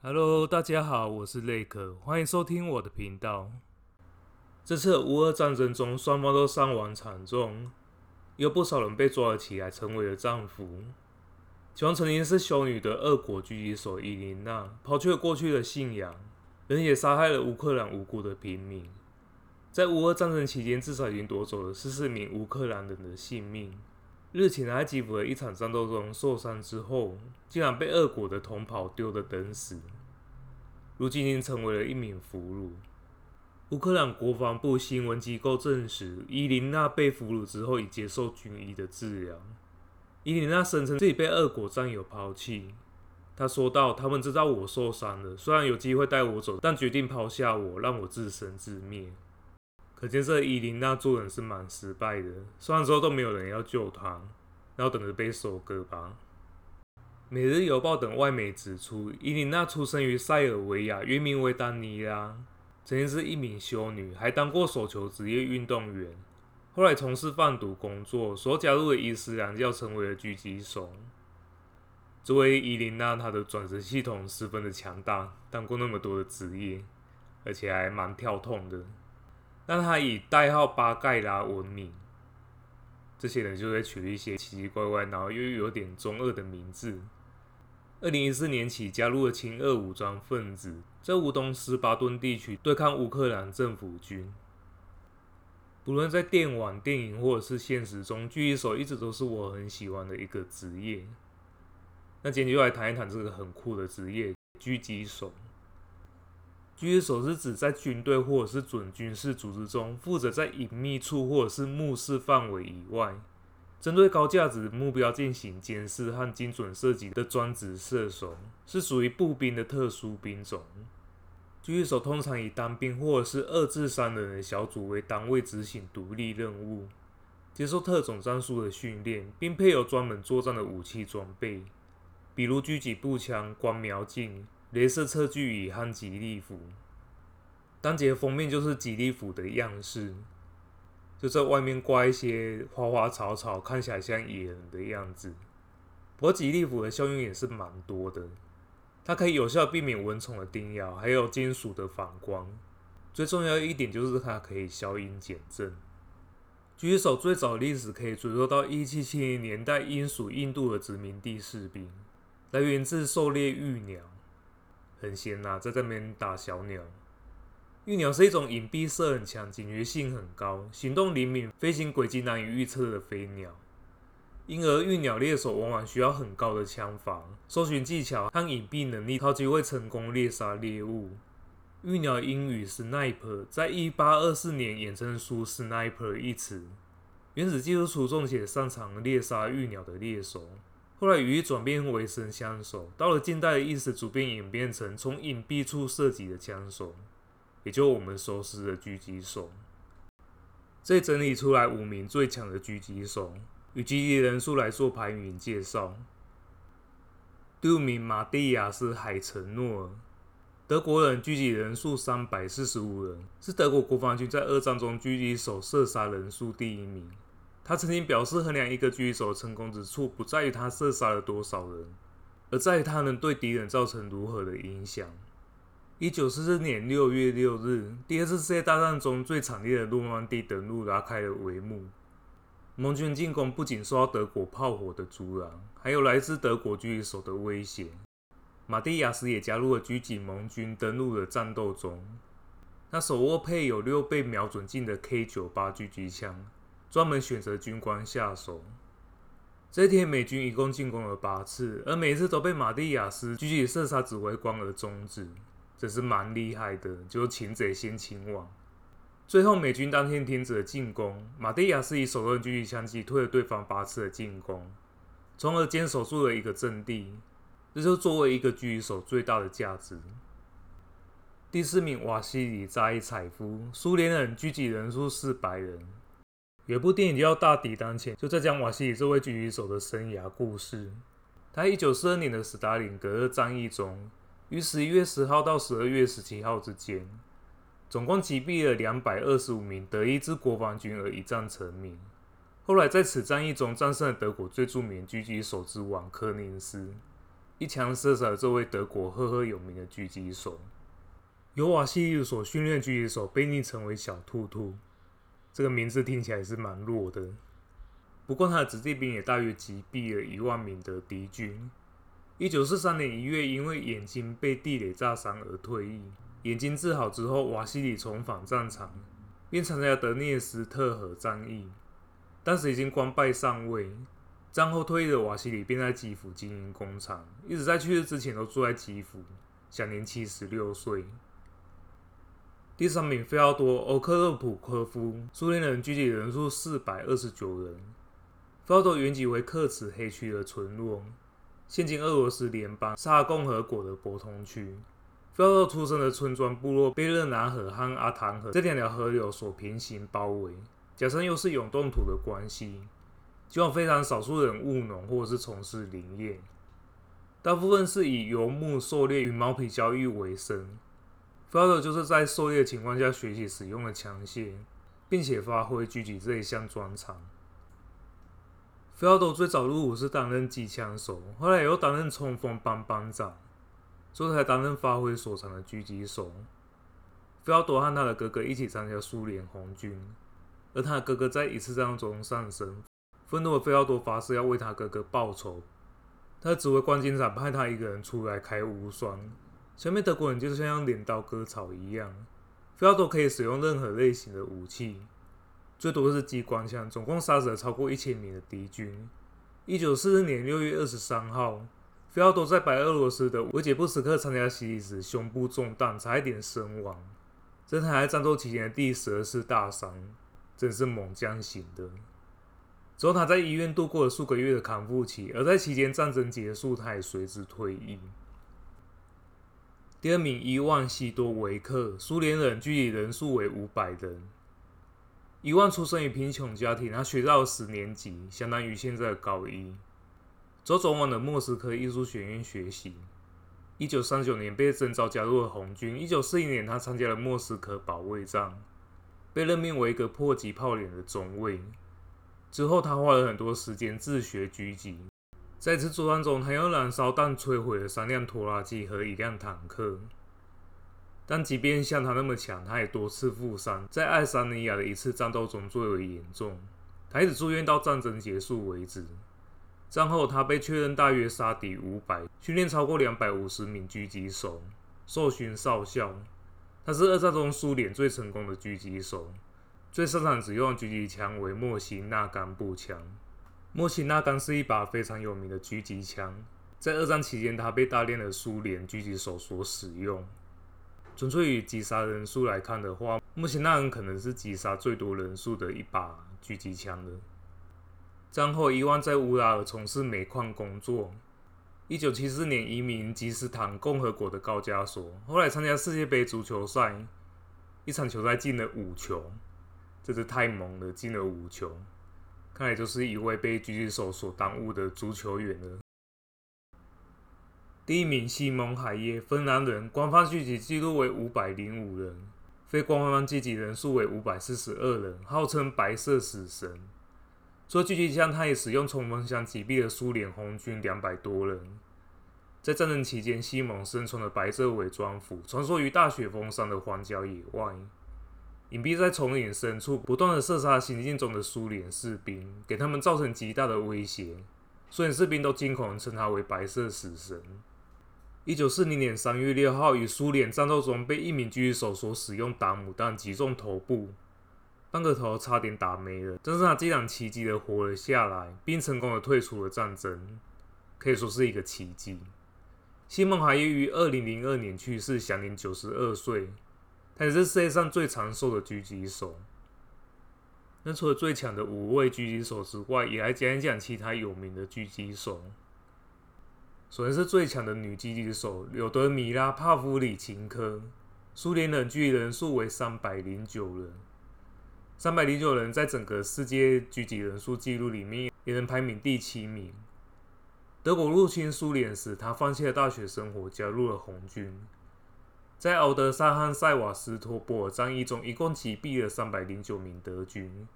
Hello，大家好，我是雷克，欢迎收听我的频道。这次乌俄战争中，双方都伤亡惨重，有不少人被抓了起来，成为了战俘。其中曾经是修女的俄国狙击手伊琳娜，抛弃了过去的信仰，人也杀害了乌克兰无辜的平民。在乌俄战争期间，至少已经夺走了十四名乌克兰人的性命。日前在基辅的一场战斗中受伤之后，竟然被俄国的同袍丢了等死，如今已经成为了一名俘虏。乌克兰国防部新闻机构证实，伊琳娜被俘虏之后已接受军医的治疗。伊琳娜声称自己被俄国战友抛弃，她说道：“他们知道我受伤了，虽然有机会带我走，但决定抛下我，让我自生自灭。”可见这伊琳娜做人是蛮失败的，虽然之后都没有人要救她，然后等着被收割吧。每日邮报等外媒指出，伊琳娜出生于塞尔维亚，原名为丹尼拉，曾经是一名修女，还当过手球职业运动员，后来从事贩毒工作，所加入了伊斯兰教，成为了狙击手。作为伊琳娜，她的转职系统十分的强大，当过那么多的职业，而且还蛮跳痛的。但他以代号巴盖拉闻名，这些人就会取一些奇奇怪怪，然后又有点中二的名字。二零一四年起加入了亲俄武装分子，在乌东斯巴顿地区对抗乌克兰政府军。不论在电网、电影或者是现实中，狙击手一直都是我很喜欢的一个职业。那今天就来谈一谈这个很酷的职业——狙击手。狙击手是指在军队或者是准军事组织中，负责在隐秘处或者是目视范围以外，针对高价值目标进行监视和精准射击的专职射手，是属于步兵的特殊兵种。狙击手通常以单兵或者是二至三人的小组为单位执行独立任务，接受特种战术的训练，并配有专门作战的武器装备，比如狙击步枪、光瞄镜。镭射测距仪和吉利服，单节封面就是吉利服的样式，就在外面挂一些花花草草，看起来像野人的样子。不过吉利服的效用也是蛮多的，它可以有效避免蚊虫的叮咬，还有金属的反光。最重要一点就是它可以消音减震。狙击手最早历史可以追溯到一七七零年代，英属印度的殖民地士兵，来源自狩猎玉鸟。很闲呐、啊，在这边打小鸟。玉鸟是一种隐蔽色很强、警觉性很高、行动灵敏、飞行轨迹难以预测的飞鸟，因而玉鸟猎手往往需要很高的枪法、搜寻技巧和隐蔽能力，才机会成功猎杀猎物。玉鸟英语 sniper 在一八二四年衍生出 sniper 一词，原始技术出众且擅长猎杀玉鸟的猎手。后来语义转变为神枪手，到了近代的意思逐渐演变成从隐蔽处射击的枪手，也就我们熟悉的狙击手。这整理出来五名最强的狙击手，与狙击人数来做排名介绍。第五名马蒂亚斯·海岑诺，德国人，狙击人数三百四十五人，是德国国防军在二战中狙击手射杀人数第一名。他曾经表示，衡量一个狙击手成功之处，不在于他射杀了多少人，而在于他能对敌人造成如何的影响。一九四四年六月六日，第二次世界大战中最惨烈的诺曼底登陆拉开了帷幕。盟军进攻不仅受到德国炮火的阻拦，还有来自德国狙击手的威胁。马蒂亚斯也加入了狙击盟军登陆的战斗中。他手握配有六倍瞄准镜的 K 九八狙击枪。专门选择军官下手。这天，美军一共进攻了八次，而每次都被马蒂亚斯狙击射杀指挥官而终止，这是蛮厉害的。就擒贼先擒王。最后，美军当天停止了进攻，马蒂亚斯以手动狙击枪击退了对方八次的进攻，从而坚守住了一个阵地。这就作为一个狙击手最大的价值。第四名，瓦西里扎伊采夫，苏联人，狙击人数四百人。有部电影叫《大敌当前》，就在讲瓦西里这位狙击手的生涯故事。他一九四二年的斯大林格勒战役中，于十一月十号到十二月十七号之间，总共击毙了两百二十五名德意志国防军，而一战成名。后来在此战役中战胜了德国最著名狙击手之王柯林斯。一枪射死了这位德国赫赫有名的狙击手。由瓦西里所训练狙击手被昵称为“小兔兔”，这个名字听起来是蛮弱的。不过他的子弟兵也大约击毙了一万名的敌军。一九四三年一月，因为眼睛被地雷炸伤而退役。眼睛治好之后，瓦西里重返战场，并参加德涅斯特河战役。当时已经官拜上尉。战后退役的瓦西里便在基辅经营工厂，一直在去世之前都住在基辅，享年七十六岁。第三名，费奥多·欧克勒普科夫，苏联人，聚集人数四百二十九人。费奥多原籍为克兹黑区的村落。现今俄罗斯联邦萨共和国的博通区，费奥多出生的村庄部落被热拿河和阿唐河这两条河流所平行包围，加上又是永冻土的关系，只有非常少数人务农或者是从事林业，大部分是以游牧、狩猎与毛皮交易为生。费奥多就是在狩猎的情况下学习使用了枪械，并且发挥狙击这一项专长。费奥多最早入伍是担任机枪手，后来又担任冲锋班班长，最后才担任发挥所长的狙击手。费奥多和他的哥哥一起参加苏联红军，而他的哥哥在一次战斗中丧生，愤怒的费奥多发誓要为他哥哥报仇。他指挥官经常派他一个人出来开无双，前面德国人就是像镰刀割草一样。费奥多可以使用任何类型的武器。最多是机关枪，总共杀死了超过一千名的敌军。一九四四年六月二十三号，费奥多在白俄罗斯的维捷布斯克参加洗礼时，胸部中弹，差一点身亡。这是他在战斗期间的第十二次大伤，真是猛将型的。之后他在医院度过了数个月的康复期，而在期间战争结束，他也随之退役。第二名，伊万·西多维克，苏联人，具体人数为五百人。伊万出生于贫穷家庭，他学到了十年级，相当于现在的高一。之后走往了莫斯科艺术学院学习。一九三九年被征召加入了红军。一九四一年，他参加了莫斯科保卫战，被任命为一个迫击炮连的中尉。之后，他花了很多时间自学狙击。在一次作战中，他用燃烧弹摧毁了三辆拖拉机和一辆坦克。但即便像他那么强，他也多次负伤，在爱沙尼亚的一次战斗中最为严重。他一直住院到战争结束为止。战后，他被确认大约杀敌五百，训练超过两百五十名狙击手，授勋少校。他是二战中苏联最成功的狙击手，最擅长使用狙击枪为莫西纳甘步枪。莫辛纳甘是一把非常有名的狙击枪，在二战期间，它被大量的苏联狙击手所使用。纯粹以击杀人数来看的话，莫辛纳甘可能是击杀最多人数的一把狙击枪了。战后，伊万在乌拉尔从事煤矿工作。一九七四年移民吉斯坦共和国的高加索，后来参加世界杯足球赛，一场球赛进了五球，这是太猛了，进了五球，看来就是一位被狙击手所耽误的足球员了。第一名，西蒙海耶，芬兰人，官方聚集记录为五百零五人，非官方聚集人数为五百四十二人，号称白色死神。除了狙击枪，他也使用冲锋枪击毙了苏联红军两百多人。在战争期间，西蒙身穿了白色伪装服，穿梭于大雪封山的荒郊野外，隐蔽在丛林深处，不断的射杀行进中的苏联士兵，给他们造成极大的威胁。苏联士兵都惊恐地称他为白色死神。一九四零年三月六号，与苏联战斗中被一名狙击手所使用达姆弹击中头部，半个头差点打没了，但是他竟然奇迹的活了下来，并成功的退出了战争，可以说是一个奇迹。西蒙海耶于二零零二年去世，享年九十二岁，他是世界上最长寿的狙击手。那除了最强的五位狙击手之外，也来讲一讲其他有名的狙击手。首先是最强的女狙击手柳德米拉·帕夫里琴科，苏联人，狙击人数为三百零九人。三百零九人在整个世界狙击人数记录里面也能排名第七名。德国入侵苏联时，他放弃了大学生活，加入了红军。在敖德萨和塞瓦斯托波尔战役中，一共击毙了三百零九名德军，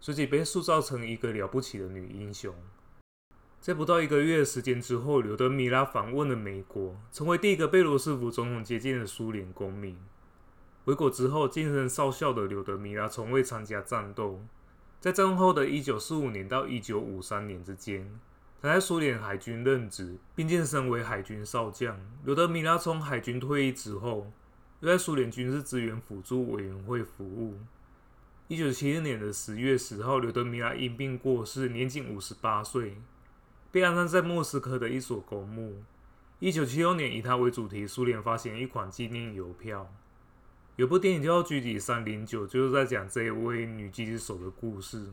随即被塑造成一个了不起的女英雄。在不到一个月的时间之后，柳德米拉访问了美国，成为第一个被罗斯福总统接见的苏联公民。回国之后，晋升少校的柳德米拉从未参加战斗。在战后的一九四五年到一九五三年之间，他在苏联海军任职，并晋升为海军少将。柳德米拉从海军退役之后，又在苏联军事资源辅助委员会服务。一九七二年的十月十号，柳德米拉因病过世，年仅五十八岁。被安葬在莫斯科的一所公墓。一九七六年，以他为主题，苏联发行一款纪念邮票。有部电影叫《狙击三零九》，就是在讲这一位女狙击手的故事。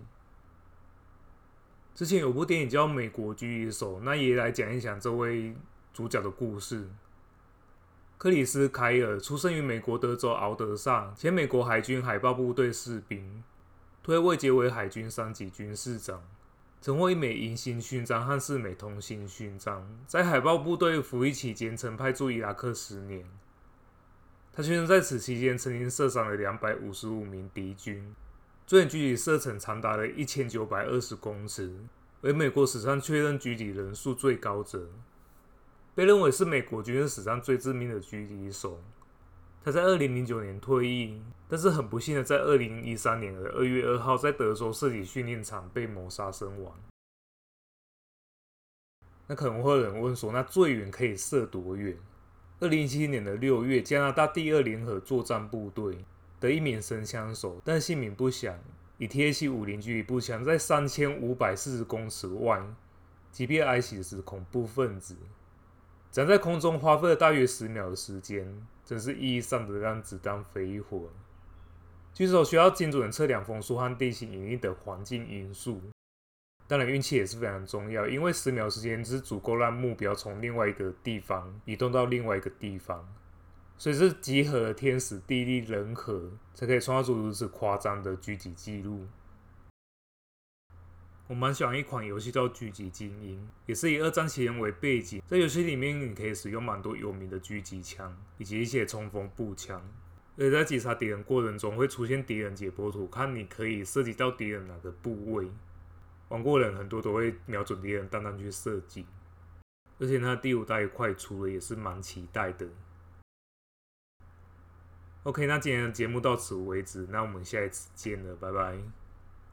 之前有部电影叫《美国狙击手》，那也来讲一讲这位主角的故事。克里斯·凯尔出生于美国德州奥德萨，前美国海军海豹部队士兵，退位阶为海军三级军士长。曾获一枚银星勋章和四枚铜星勋章，在海豹部队服役期间，曾派驻伊拉克十年。他宣称在此期间曾经射伤了两百五十五名敌军，最远狙击射程长达了一千九百二十公尺，为美国史上确认狙击人数最高者，被认为是美国军事史上最致命的狙击手。他在二零零九年退役，但是很不幸的，在二零一三年的二月二号，在德州射击训练场被谋杀身亡。那可能会有人问说，那最远可以射多远？二零一七年的六月，加拿大第二联合作战部队的一名神枪手，但姓名不详，以 TAC 五零狙击步枪在三千五百四十公尺外击毙了 ISIS 恐怖分子，只在空中花费了大约十秒的时间。真是意义上的让子弹飞一会儿。狙击手需要精准测量风速和地形引力的环境因素，当然运气也是非常重要，因为十秒时间是足够让目标从另外一个地方移动到另外一个地方，所以是集合了天时地利人和，才可以创造出如此夸张的狙击记录。我蛮喜欢一款游戏叫《狙击精英》，也是以二战期间为背景。在游戏里面，你可以使用蛮多有名的狙击枪，以及一些冲锋步枪。而在击杀敌人过程中，会出现敌人解剖图，看你可以射击到敌人哪个部位。玩过人很多都会瞄准敌人单单去射击。而且它第五代快出了，也是蛮期待的。OK，那今天的节目到此为止，那我们下一次见了，拜拜。